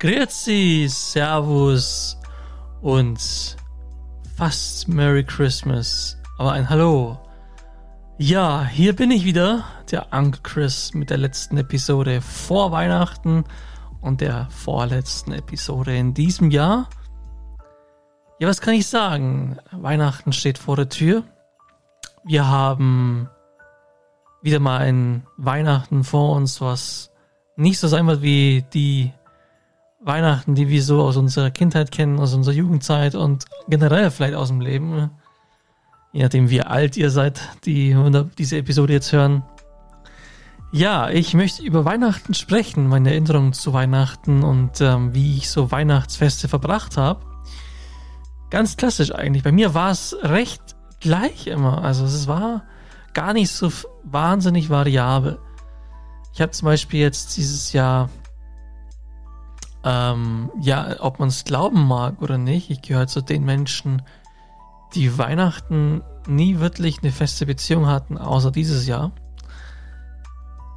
Grüezi, servus und fast Merry Christmas, aber ein Hallo. Ja, hier bin ich wieder, der Uncle Chris mit der letzten Episode vor Weihnachten und der vorletzten Episode in diesem Jahr. Ja, was kann ich sagen? Weihnachten steht vor der Tür. Wir haben wieder mal ein Weihnachten vor uns, was nicht so sein wird wie die Weihnachten, die wir so aus unserer Kindheit kennen, aus unserer Jugendzeit und generell vielleicht aus dem Leben. Je nachdem, wie alt ihr seid, die diese Episode jetzt hören. Ja, ich möchte über Weihnachten sprechen, meine Erinnerungen zu Weihnachten und ähm, wie ich so Weihnachtsfeste verbracht habe. Ganz klassisch eigentlich. Bei mir war es recht gleich immer. Also es war gar nicht so wahnsinnig variabel. Ich habe zum Beispiel jetzt dieses Jahr ähm, ja, ob man es glauben mag oder nicht, ich gehöre zu den Menschen, die Weihnachten nie wirklich eine feste Beziehung hatten, außer dieses Jahr.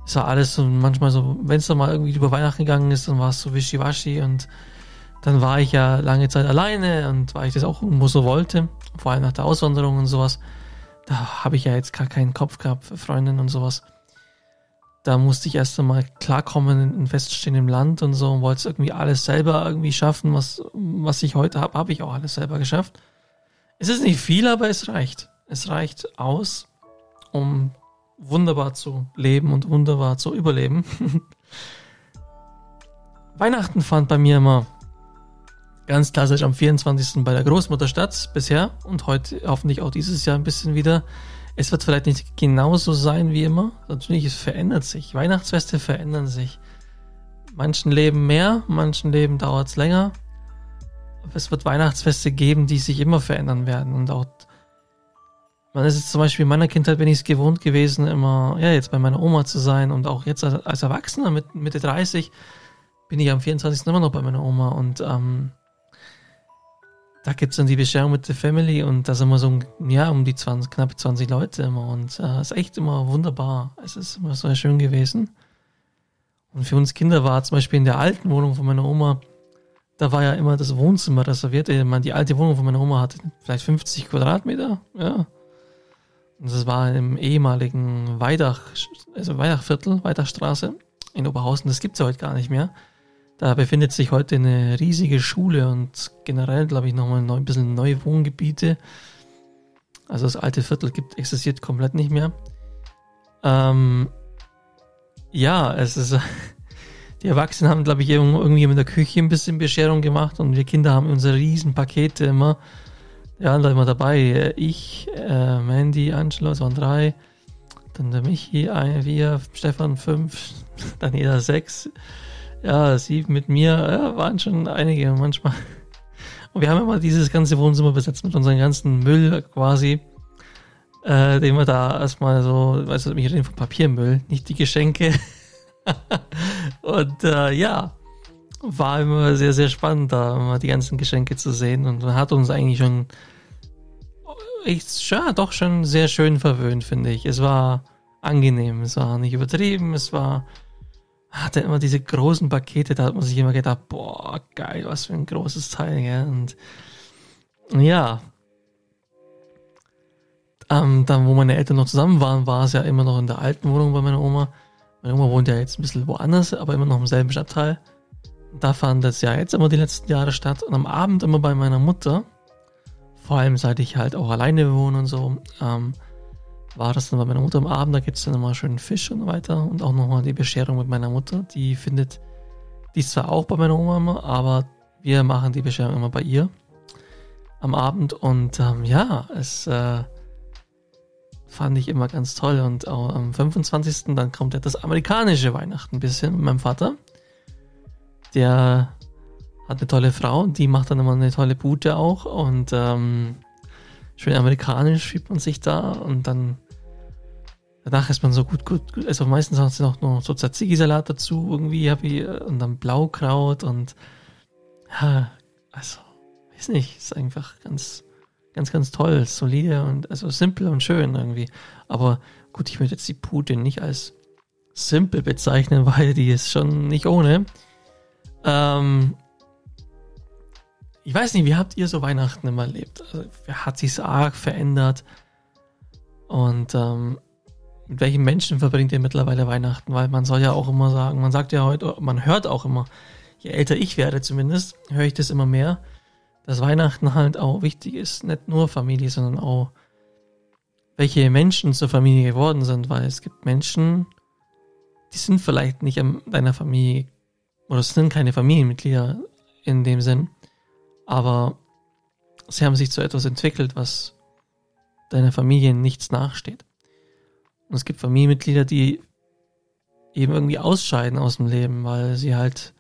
Es war alles so manchmal so, wenn es dann mal irgendwie über Weihnachten gegangen ist, dann war es so wischiwaschi und dann war ich ja lange Zeit alleine und weil ich das auch irgendwo so wollte, vor allem nach der Auswanderung und sowas, da habe ich ja jetzt gar keinen Kopf gehabt für Freundinnen und sowas da musste ich erst einmal klarkommen in feststehendem Land und so und wollte irgendwie alles selber irgendwie schaffen, was, was ich heute habe, habe ich auch alles selber geschafft. Es ist nicht viel, aber es reicht. Es reicht aus, um wunderbar zu leben und wunderbar zu überleben. Weihnachten fand bei mir immer ganz klassisch am 24. bei der Großmutter statt, bisher und heute hoffentlich auch dieses Jahr ein bisschen wieder es wird vielleicht nicht genauso sein wie immer. Natürlich, es verändert sich. Weihnachtsfeste verändern sich. Manchen Leben mehr, manchen Leben dauert es länger. Aber es wird Weihnachtsfeste geben, die sich immer verändern werden. Und auch, man ist jetzt zum Beispiel in meiner Kindheit bin ich es gewohnt gewesen, immer, ja, jetzt bei meiner Oma zu sein. Und auch jetzt als, als Erwachsener mit Mitte 30 bin ich am 24. immer noch bei meiner Oma. Und ähm, da gibt's dann die Bescherung mit der Family und da sind wir so ja, um die 20, knapp 20 Leute immer und äh, ist echt immer wunderbar. Es ist immer so schön gewesen. Und für uns Kinder war zum Beispiel in der alten Wohnung von meiner Oma, da war ja immer das Wohnzimmer reserviert. Man, die alte Wohnung von meiner Oma hatte vielleicht 50 Quadratmeter, ja. Und das war im ehemaligen Weidach, also Weidachviertel, Weidachstraße in Oberhausen. Das gibt's ja heute gar nicht mehr. Da befindet sich heute eine riesige Schule und generell, glaube ich, nochmal ein bisschen neue Wohngebiete. Also das alte Viertel gibt, existiert komplett nicht mehr. Ähm, ja, es ist, die Erwachsenen haben, glaube ich, irgendwie mit der Küche ein bisschen Bescherung gemacht und wir Kinder haben unsere riesen Pakete immer, ja, da immer dabei. Ich, äh, Mandy, Angelo, es waren drei. Dann der Michi, ein, wir, Stefan, fünf, Daniela, sechs ja, sie mit mir, ja, waren schon einige manchmal. Und wir haben immer dieses ganze Wohnzimmer besetzt mit unserem ganzen Müll quasi, äh, den wir da erstmal so, weißt du, ich rede von Papiermüll, nicht die Geschenke. und äh, ja, war immer sehr, sehr spannend, da immer die ganzen Geschenke zu sehen. Und hat uns eigentlich schon echt, ja, doch schon sehr schön verwöhnt, finde ich. Es war angenehm, es war nicht übertrieben, es war hatte immer diese großen Pakete, da hat man sich immer gedacht, boah, geil, was für ein großes Teil, gell? Und ja. Ähm, dann, wo meine Eltern noch zusammen waren, war es ja immer noch in der alten Wohnung bei meiner Oma. Meine Oma wohnt ja jetzt ein bisschen woanders, aber immer noch im selben Stadtteil. Da fand das ja jetzt immer die letzten Jahre statt. Und am Abend immer bei meiner Mutter, vor allem seit ich halt auch alleine wohne und so, ähm, war das dann bei meiner Mutter am Abend, da gibt es dann nochmal schön Fisch und weiter und auch nochmal die Bescherung mit meiner Mutter. Die findet, die ist zwar auch bei meiner Oma immer, aber wir machen die Bescherung immer bei ihr am Abend und ähm, ja, es äh, fand ich immer ganz toll und auch am 25. dann kommt ja das amerikanische Weihnachten ein bisschen mit meinem Vater. Der hat eine tolle Frau, die macht dann immer eine tolle Bute auch und ähm, schön amerikanisch fühlt man sich da und dann danach ist man so gut, gut, gut. Also meistens hat sie noch, noch so Tzatziki-Salat dazu irgendwie, hab ich, und dann Blaukraut und ja, also, weiß nicht, ist einfach ganz, ganz, ganz toll, solide und also simpel und schön irgendwie. Aber gut, ich würde jetzt die Pute nicht als simpel bezeichnen, weil die ist schon nicht ohne. Ähm, ich weiß nicht, wie habt ihr so Weihnachten immer erlebt? Also, hat sich arg verändert? Und ähm, mit welchen Menschen verbringt ihr mittlerweile Weihnachten? Weil man soll ja auch immer sagen, man sagt ja heute, man hört auch immer, je älter ich werde zumindest, höre ich das immer mehr, dass Weihnachten halt auch wichtig ist. Nicht nur Familie, sondern auch welche Menschen zur Familie geworden sind, weil es gibt Menschen, die sind vielleicht nicht in deiner Familie oder es sind keine Familienmitglieder in dem Sinn, aber sie haben sich zu etwas entwickelt, was deiner Familie nichts nachsteht. Und es gibt Familienmitglieder, die eben irgendwie ausscheiden aus dem Leben, weil sie halt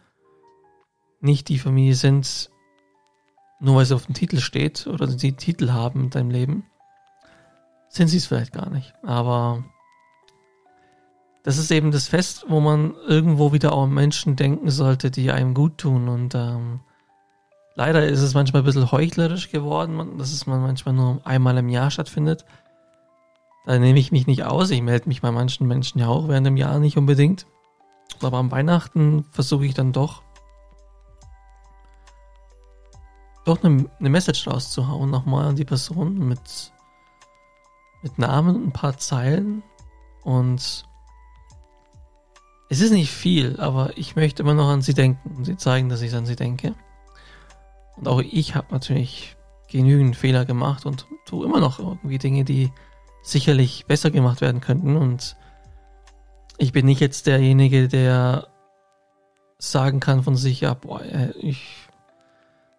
nicht die Familie sind, nur weil es auf dem Titel steht oder sie Titel haben in deinem Leben, sind sie es vielleicht gar nicht. Aber das ist eben das Fest, wo man irgendwo wieder auch an Menschen denken sollte, die einem gut tun. Und ähm, leider ist es manchmal ein bisschen heuchlerisch geworden, dass es man manchmal nur einmal im Jahr stattfindet. Da nehme ich mich nicht aus. Ich melde mich bei manchen Menschen ja auch während dem Jahr nicht unbedingt. Aber am Weihnachten versuche ich dann doch doch eine, eine Message rauszuhauen, nochmal an die Person mit, mit Namen und ein paar Zeilen. Und es ist nicht viel, aber ich möchte immer noch an sie denken und sie zeigen, dass ich an sie denke. Und auch ich habe natürlich genügend Fehler gemacht und tue immer noch irgendwie Dinge, die sicherlich besser gemacht werden könnten. Und ich bin nicht jetzt derjenige, der sagen kann von sich, ja, boah, äh, ich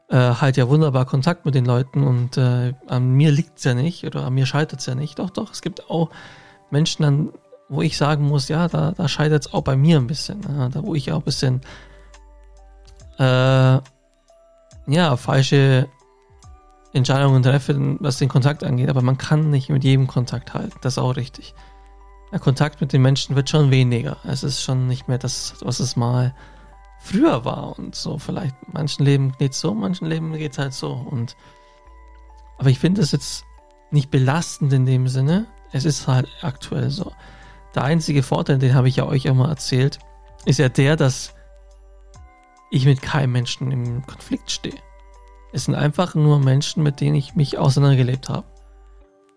äh, halt ja wunderbar Kontakt mit den Leuten und äh, an mir liegt's ja nicht oder an mir scheitert's ja nicht. Doch, doch, es gibt auch Menschen, an, wo ich sagen muss, ja, da, da scheitert's auch bei mir ein bisschen. Ja, da wo ich auch ein bisschen äh, ja, falsche Entscheidungen treffe, was den Kontakt angeht. Aber man kann nicht mit jedem Kontakt halten. Das ist auch richtig. Der Kontakt mit den Menschen wird schon weniger. Es ist schon nicht mehr das, was es mal früher war und so. Vielleicht manchen Leben geht's so, manchen Leben geht's halt so. Und aber ich finde es jetzt nicht belastend in dem Sinne. Es ist halt aktuell so. Der einzige Vorteil, den habe ich ja euch immer erzählt, ist ja der, dass ich mit keinem Menschen im Konflikt stehe. Es sind einfach nur Menschen, mit denen ich mich auseinandergelebt habe.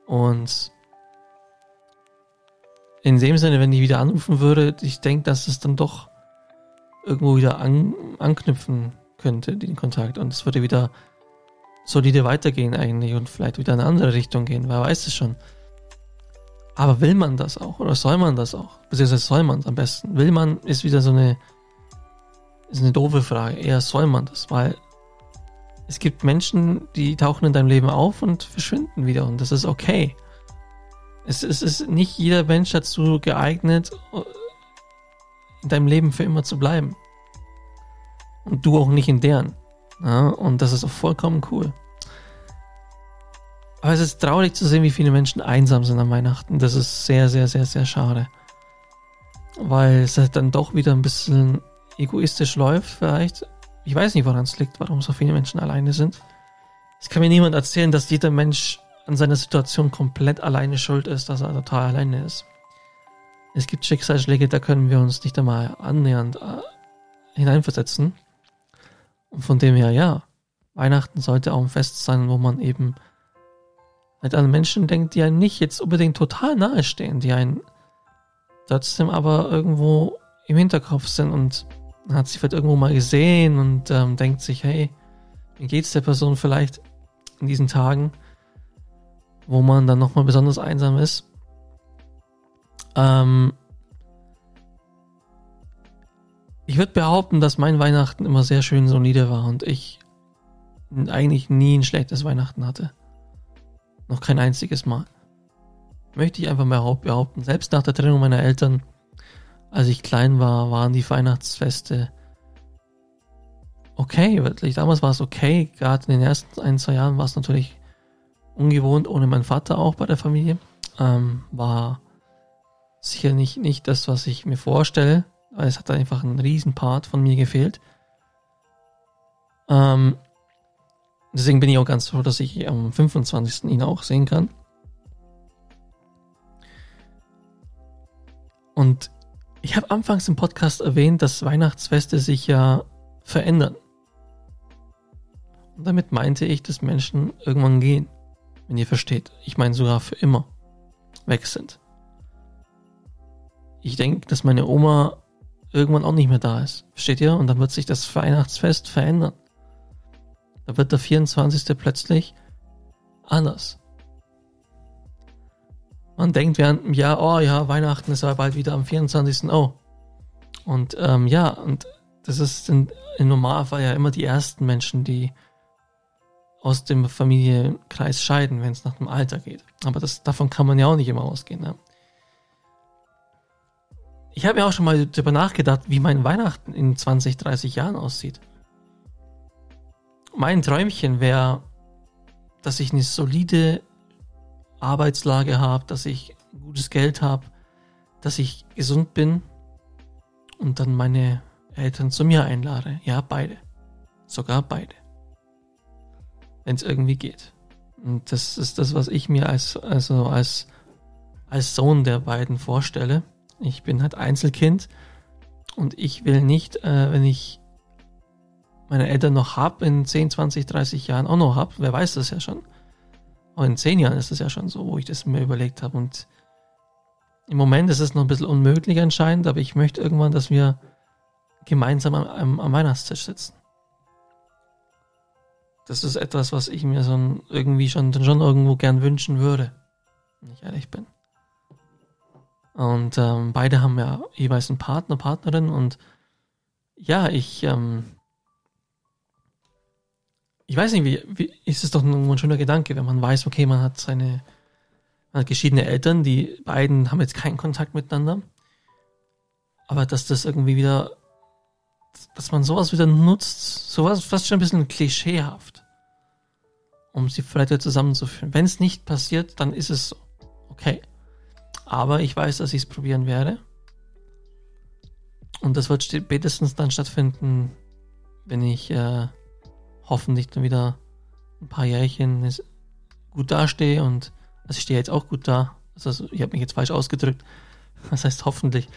Und in dem Sinne, wenn ich wieder anrufen würde, ich denke, dass es dann doch irgendwo wieder an, anknüpfen könnte, den Kontakt. Und es würde wieder solide weitergehen eigentlich und vielleicht wieder in eine andere Richtung gehen, wer weiß es schon. Aber will man das auch oder soll man das auch? Beziehungsweise soll man es am besten? Will man, ist wieder so eine, ist eine doofe Frage. Eher soll man das, weil es gibt Menschen, die tauchen in deinem Leben auf und verschwinden wieder und das ist okay. Es, es ist nicht jeder Mensch dazu geeignet, in deinem Leben für immer zu bleiben. Und du auch nicht in deren. Ja, und das ist auch vollkommen cool. Aber es ist traurig zu sehen, wie viele Menschen einsam sind an Weihnachten. Das ist sehr, sehr, sehr, sehr schade. Weil es dann doch wieder ein bisschen egoistisch läuft, vielleicht. Ich weiß nicht, woran es liegt, warum so viele Menschen alleine sind. Es kann mir niemand erzählen, dass jeder Mensch an seiner Situation komplett alleine schuld ist, dass er total alleine ist. Es gibt Schicksalsschläge, da können wir uns nicht einmal annähernd äh, hineinversetzen. Und von dem her, ja, Weihnachten sollte auch ein Fest sein, wo man eben halt an Menschen denkt, die einem nicht jetzt unbedingt total nahe stehen, die einen trotzdem aber irgendwo im Hinterkopf sind und hat sie vielleicht irgendwo mal gesehen und ähm, denkt sich, hey, wie geht's der Person vielleicht in diesen Tagen, wo man dann nochmal besonders einsam ist. Ähm, ich würde behaupten, dass mein Weihnachten immer sehr schön solide war und ich eigentlich nie ein schlechtes Weihnachten hatte. Noch kein einziges Mal. Möchte ich einfach mal behaupten. Selbst nach der Trennung meiner Eltern, als ich klein war, waren die Weihnachtsfeste okay, wirklich. Damals war es okay. Gerade in den ersten ein, zwei Jahren war es natürlich ungewohnt, ohne meinen Vater auch bei der Familie. Ähm, war sicher nicht, nicht das, was ich mir vorstelle, weil es hat einfach ein Riesenpart von mir gefehlt. Ähm, deswegen bin ich auch ganz froh, dass ich am 25. ihn auch sehen kann. Und ich habe anfangs im Podcast erwähnt, dass Weihnachtsfeste sich ja verändern. Und damit meinte ich, dass Menschen irgendwann gehen, wenn ihr versteht. Ich meine sogar für immer weg sind. Ich denke, dass meine Oma irgendwann auch nicht mehr da ist. Versteht ihr? Und dann wird sich das Weihnachtsfest verändern. Da wird der 24. plötzlich anders. Man denkt während einem Jahr, oh ja, Weihnachten ist aber bald wieder am 24. Oh. Und ähm, ja, und das ist in, im Normalfall ja immer die ersten Menschen, die aus dem Familienkreis scheiden, wenn es nach dem Alter geht. Aber das, davon kann man ja auch nicht immer ausgehen. Ne? Ich habe ja auch schon mal darüber nachgedacht, wie mein Weihnachten in 20, 30 Jahren aussieht. Mein Träumchen wäre, dass ich eine solide Arbeitslage habe, dass ich gutes Geld habe, dass ich gesund bin und dann meine Eltern zu mir einlade. Ja, beide. Sogar beide. Wenn es irgendwie geht. Und das ist das, was ich mir als, also als, als Sohn der beiden vorstelle. Ich bin halt Einzelkind und ich will nicht, äh, wenn ich meine Eltern noch hab, in 10, 20, 30 Jahren auch noch hab, wer weiß das ja schon. Aber in 10 Jahren ist es ja schon so, wo ich das mir überlegt habe. Und im Moment ist es noch ein bisschen unmöglich anscheinend, aber ich möchte irgendwann, dass wir gemeinsam am, am, am Weihnachtstisch sitzen. Das ist etwas, was ich mir so irgendwie schon, schon irgendwo gern wünschen würde, wenn ich ehrlich bin. Und ähm, beide haben ja jeweils einen Partner, Partnerin und ja, ich, ähm, ich weiß nicht, wie, wie ist es doch ein schöner Gedanke, wenn man weiß, okay, man hat seine man hat geschiedene Eltern, die beiden haben jetzt keinen Kontakt miteinander. Aber dass das irgendwie wieder, dass man sowas wieder nutzt, sowas fast schon ein bisschen klischeehaft, um sie vielleicht wieder zusammenzuführen. Wenn es nicht passiert, dann ist es so. Okay. Aber ich weiß, dass ich es probieren werde. Und das wird spätestens dann stattfinden, wenn ich äh, hoffentlich dann wieder ein paar Jährchen gut dastehe und also ich stehe jetzt auch gut da. Also ich habe mich jetzt falsch ausgedrückt. Was heißt hoffentlich?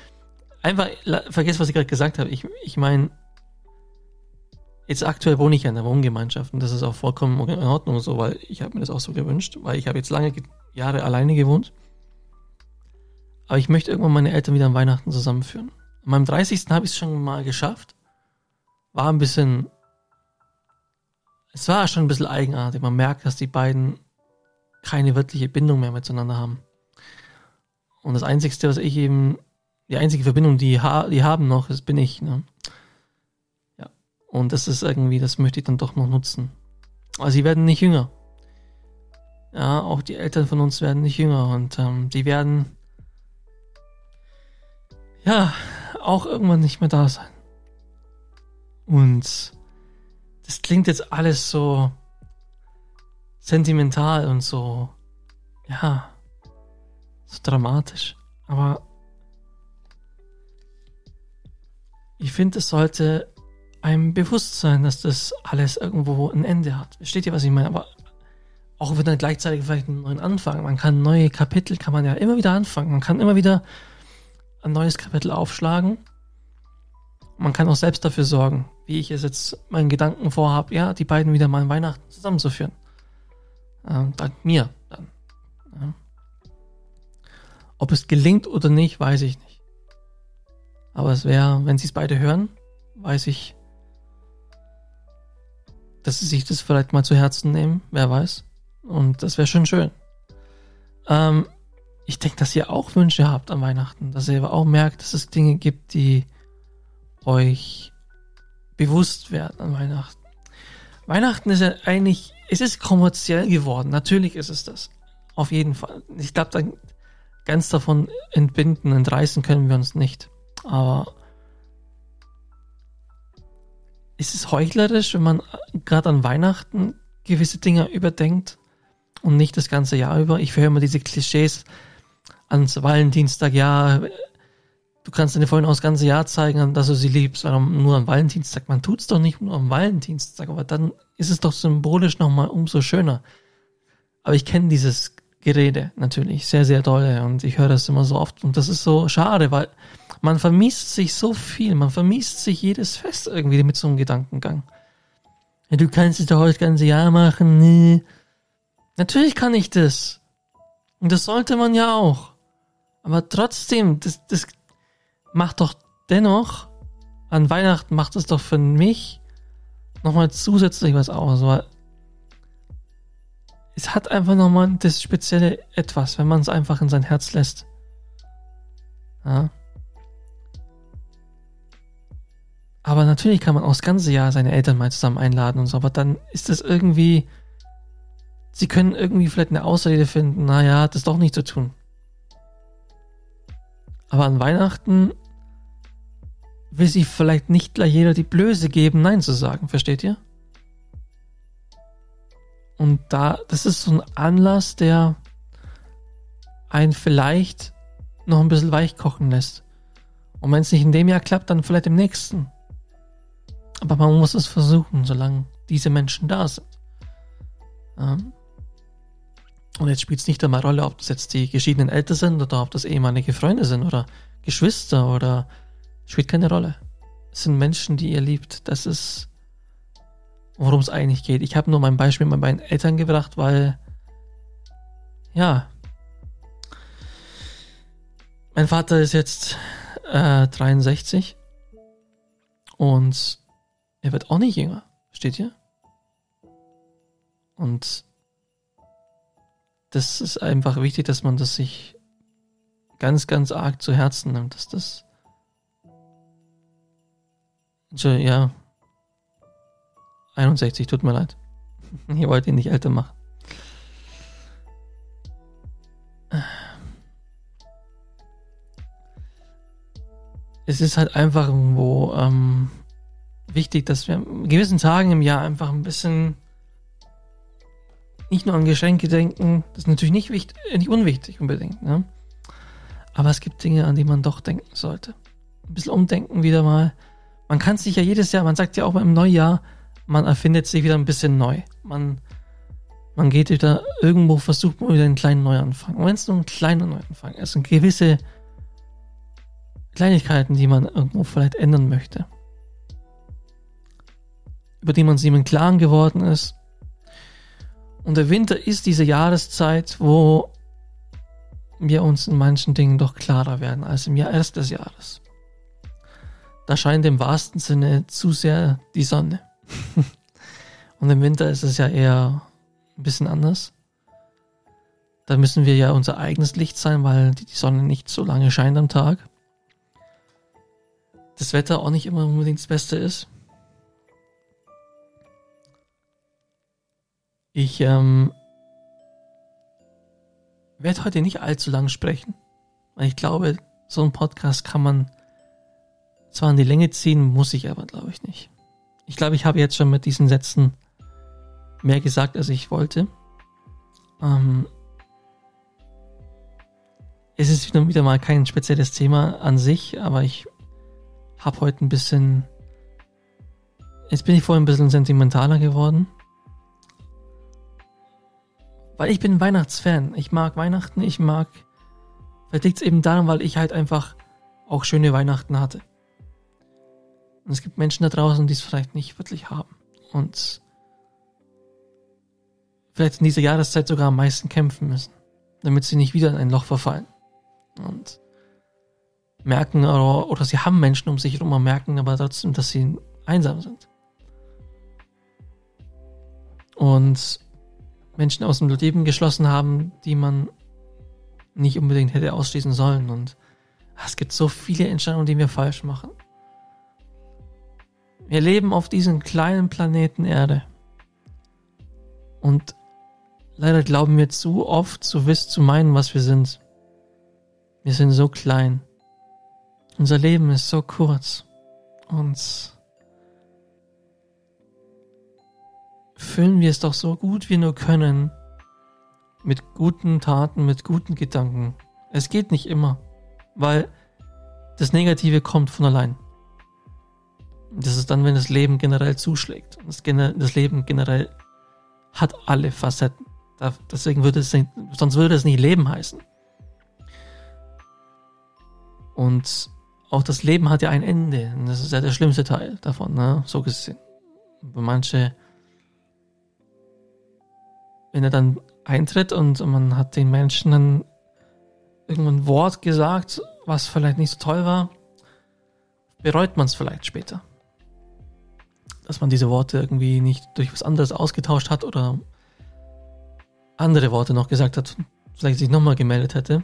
Einfach vergiss, was ich gerade gesagt habe. Ich, ich meine, jetzt aktuell wohne ich ja in der Wohngemeinschaft und das ist auch vollkommen in Ordnung so, weil ich habe mir das auch so gewünscht, weil ich habe jetzt lange Jahre alleine gewohnt. Aber ich möchte irgendwann meine Eltern wieder an Weihnachten zusammenführen. An meinem 30. habe ich es schon mal geschafft. War ein bisschen. Es war schon ein bisschen eigenartig. Man merkt, dass die beiden keine wirkliche Bindung mehr miteinander haben. Und das Einzige, was ich eben, die einzige Verbindung, die, ha die haben noch, ist, bin ich. Ne? Ja. Und das ist irgendwie, das möchte ich dann doch noch nutzen. Aber sie werden nicht jünger. Ja, auch die Eltern von uns werden nicht jünger und ähm, die werden ja auch irgendwann nicht mehr da sein. Und das klingt jetzt alles so sentimental und so, ja, so dramatisch. Aber ich finde, es sollte einem bewusst sein, dass das alles irgendwo ein Ende hat. Versteht ihr, was ich meine? Aber auch wenn dann gleichzeitig vielleicht einen neuen Anfang. Man kann neue Kapitel, kann man ja immer wieder anfangen. Man kann immer wieder ein neues Kapitel aufschlagen. Man kann auch selbst dafür sorgen, wie ich es jetzt meinen Gedanken vorhabe, ja, die beiden wieder mal in Weihnachten zusammenzuführen. Äh, dank mir dann. Ja. Ob es gelingt oder nicht, weiß ich nicht. Aber es wäre, wenn sie es beide hören, weiß ich, dass sie sich das vielleicht mal zu Herzen nehmen, wer weiß. Und das wäre schon schön. Ähm, ich denke, dass ihr auch Wünsche habt an Weihnachten, dass ihr auch merkt, dass es Dinge gibt, die euch bewusst werden an Weihnachten. Weihnachten ist ja eigentlich es ist kommerziell geworden. Natürlich ist es das. Auf jeden Fall. Ich glaube, dann ganz davon entbinden, entreißen können wir uns nicht. Aber ist es heuchlerisch, wenn man gerade an Weihnachten gewisse Dinge überdenkt und nicht das ganze Jahr über? Ich höre immer diese Klischees ans Valentinstag, ja, du kannst deine Freundin auch das ganze Jahr zeigen, dass du sie liebst, warum nur am Valentinstag? Man tut es doch nicht nur am Valentinstag, aber dann ist es doch symbolisch nochmal umso schöner. Aber ich kenne dieses Gerede natürlich sehr, sehr doll und ich höre das immer so oft und das ist so schade, weil Man vermisst sich so viel, man vermisst sich jedes Fest irgendwie mit so einem Gedankengang. Ja, du kannst es doch heute das ganze Jahr machen, nee. Natürlich kann ich das. Und das sollte man ja auch. Aber trotzdem, das, das macht doch dennoch, an Weihnachten macht es doch für mich nochmal zusätzlich was aus, weil es hat einfach nochmal das spezielle Etwas, wenn man es einfach in sein Herz lässt. Ja. Aber natürlich kann man auch das ganze Jahr seine Eltern mal zusammen einladen und so, aber dann ist das irgendwie, sie können irgendwie vielleicht eine Ausrede finden, naja, das doch nicht zu tun. Aber an Weihnachten will sich vielleicht nicht gleich jeder die Blöße geben, Nein zu sagen, versteht ihr? Und da, das ist so ein Anlass, der einen vielleicht noch ein bisschen weich kochen lässt. Und wenn es nicht in dem Jahr klappt, dann vielleicht im nächsten. Aber man muss es versuchen, solange diese Menschen da sind. Ja. Und jetzt spielt es nicht einmal Rolle, ob das jetzt die geschiedenen Eltern sind oder ob das ehemalige Freunde sind oder Geschwister oder spielt keine Rolle. Es sind Menschen, die ihr liebt. Das ist, worum es eigentlich geht. Ich habe nur mein Beispiel mit meinen Eltern gebracht, weil, ja, mein Vater ist jetzt äh, 63 und er wird auch nicht jünger. Steht ihr? Und das ist einfach wichtig, dass man das sich ganz, ganz arg zu Herzen nimmt, dass das ja 61, tut mir leid. Ich wollte ihn nicht älter machen. Es ist halt einfach irgendwo ähm, wichtig, dass wir an gewissen Tagen im Jahr einfach ein bisschen nicht nur an Geschenke denken. Das ist natürlich nicht, wichtig, nicht unwichtig unbedingt. Ne? Aber es gibt Dinge, an die man doch denken sollte. Ein bisschen umdenken wieder mal. Man kann sich ja jedes Jahr, man sagt ja auch im Neujahr, man erfindet sich wieder ein bisschen neu. Man, man geht wieder irgendwo, versucht man wieder einen kleinen Neuanfang. Und wenn es nur ein kleiner Neuanfang ist, sind gewisse Kleinigkeiten, die man irgendwo vielleicht ändern möchte. Über die man sich im Klaren geworden ist. Und der Winter ist diese Jahreszeit, wo wir uns in manchen Dingen doch klarer werden als im Jahr erst des Jahres. Da scheint im wahrsten Sinne zu sehr die Sonne. Und im Winter ist es ja eher ein bisschen anders. Da müssen wir ja unser eigenes Licht sein, weil die Sonne nicht so lange scheint am Tag. Das Wetter auch nicht immer unbedingt das Beste ist. Ich ähm, werde heute nicht allzu lang sprechen, weil ich glaube, so ein Podcast kann man zwar an die Länge ziehen, muss ich aber, glaube ich, nicht. Ich glaube, ich habe jetzt schon mit diesen Sätzen mehr gesagt, als ich wollte. Ähm, es ist wieder, wieder mal kein spezielles Thema an sich, aber ich habe heute ein bisschen. Jetzt bin ich vorhin ein bisschen sentimentaler geworden. Weil ich bin Weihnachtsfan. Ich mag Weihnachten, ich mag. Vielleicht liegt es eben daran, weil ich halt einfach auch schöne Weihnachten hatte. Und es gibt Menschen da draußen, die es vielleicht nicht wirklich haben. Und vielleicht in dieser Jahreszeit sogar am meisten kämpfen müssen, damit sie nicht wieder in ein Loch verfallen. Und merken, oder, oder sie haben Menschen um sich herum und merken aber trotzdem, dass sie einsam sind. Und Menschen aus dem Leben geschlossen haben, die man nicht unbedingt hätte ausschließen sollen. Und es gibt so viele Entscheidungen, die wir falsch machen. Wir leben auf diesem kleinen Planeten Erde. Und leider glauben wir zu oft zu wissen, zu meinen, was wir sind. Wir sind so klein. Unser Leben ist so kurz. Und füllen wir es doch so gut wir nur können. Mit guten Taten, mit guten Gedanken. Es geht nicht immer. Weil das Negative kommt von allein. Das ist dann, wenn das Leben generell zuschlägt. Das, das Leben generell hat alle Facetten. deswegen würde es nicht, sonst würde es nicht Leben heißen. Und auch das Leben hat ja ein Ende. Und das ist ja der schlimmste Teil davon, ne? So gesehen. Manche, wenn er dann eintritt und man hat den Menschen dann irgendein Wort gesagt, was vielleicht nicht so toll war, bereut man es vielleicht später. Dass man diese Worte irgendwie nicht durch was anderes ausgetauscht hat oder andere Worte noch gesagt hat, vielleicht sich nochmal gemeldet hätte.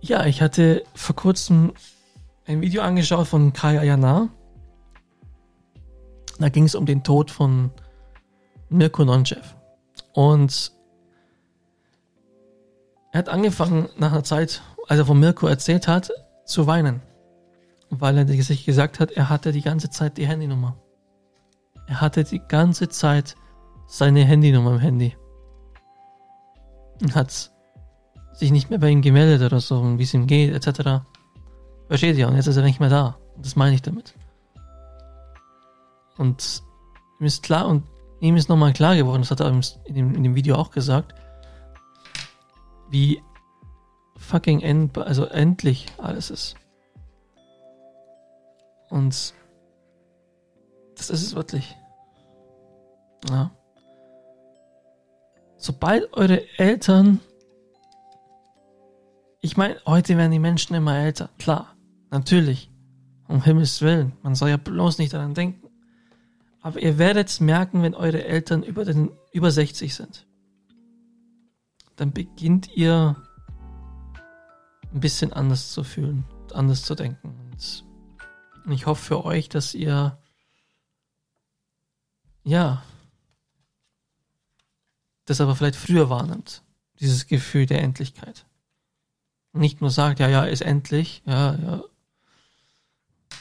Ja, ich hatte vor kurzem ein Video angeschaut von Kai Ayana. Da ging es um den Tod von Mirko Nonchev. Und er hat angefangen nach einer Zeit, als er von Mirko erzählt hat, zu weinen. Weil er sich gesagt hat, er hatte die ganze Zeit die Handynummer. Er hatte die ganze Zeit seine Handynummer im Handy. Und hat sich nicht mehr bei ihm gemeldet oder so, wie es ihm geht, etc. Versteht ihr? Und jetzt ist er nicht mehr da. Das meine ich damit. Und ihm ist klar, und ihm ist nochmal klar geworden, das hat er in dem, in dem Video auch gesagt, wie fucking end, also endlich alles ist. Und das ist es wirklich. Ja. Sobald eure Eltern ich meine, heute werden die Menschen immer älter. Klar, natürlich. Um Himmels Willen. Man soll ja bloß nicht daran denken. Aber ihr werdet merken, wenn eure Eltern über, den, über 60 sind. Dann beginnt ihr ein bisschen anders zu fühlen, anders zu denken. Und ich hoffe für euch, dass ihr ja das aber vielleicht früher wahrnimmt. Dieses Gefühl der Endlichkeit nicht nur sagt, ja, ja, ist endlich, ja, ja,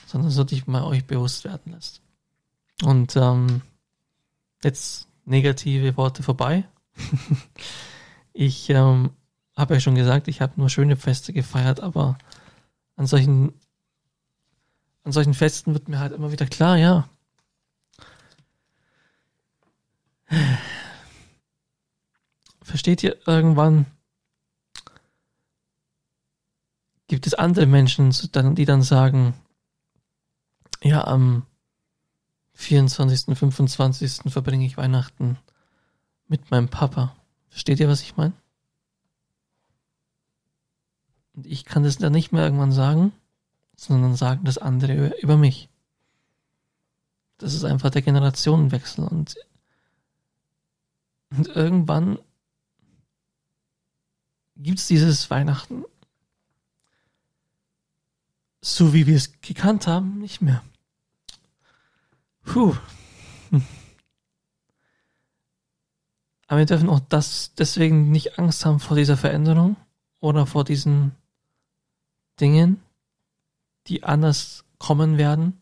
sondern so dich mal euch bewusst werden lässt. Und ähm, jetzt negative Worte vorbei. ich ähm, habe ja schon gesagt, ich habe nur schöne Feste gefeiert, aber an solchen an solchen Festen wird mir halt immer wieder klar, ja. Versteht ihr irgendwann, gibt es andere Menschen, die dann sagen, ja, am 24., 25. verbringe ich Weihnachten mit meinem Papa. Versteht ihr, was ich meine? Und ich kann das dann nicht mehr irgendwann sagen, sondern sagen das andere über, mich. Das ist einfach der Generationenwechsel und, und irgendwann gibt es dieses Weihnachten so wie wir es gekannt haben, nicht mehr. Puh. Aber wir dürfen auch das deswegen nicht Angst haben vor dieser Veränderung oder vor diesen Dingen, die anders kommen werden.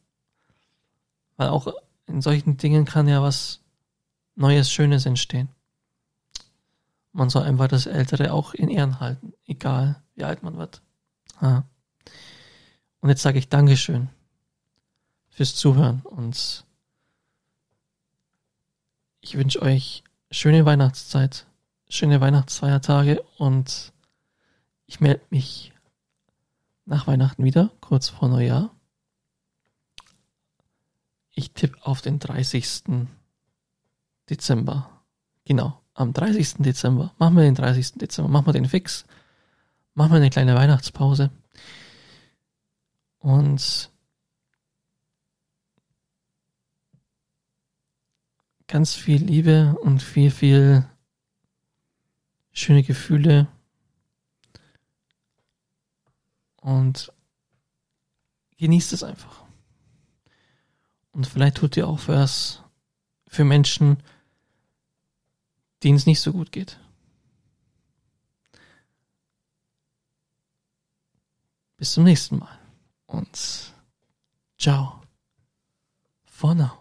Weil auch in solchen Dingen kann ja was Neues, Schönes entstehen. Man soll einfach das Ältere auch in Ehren halten, egal wie alt man wird. Ja. Und jetzt sage ich Dankeschön fürs Zuhören und ich wünsche euch schöne Weihnachtszeit, schöne Weihnachtsfeiertage und ich melde mich nach Weihnachten wieder, kurz vor Neujahr. Ich tippe auf den 30. Dezember. Genau, am 30. Dezember. Machen wir den 30. Dezember, machen wir den fix. Machen wir eine kleine Weihnachtspause. Und ganz viel Liebe und viel, viel schöne Gefühle. Und genießt es einfach. Und vielleicht tut ihr auch was für Menschen, denen es nicht so gut geht. Bis zum nächsten Mal und ciao for now.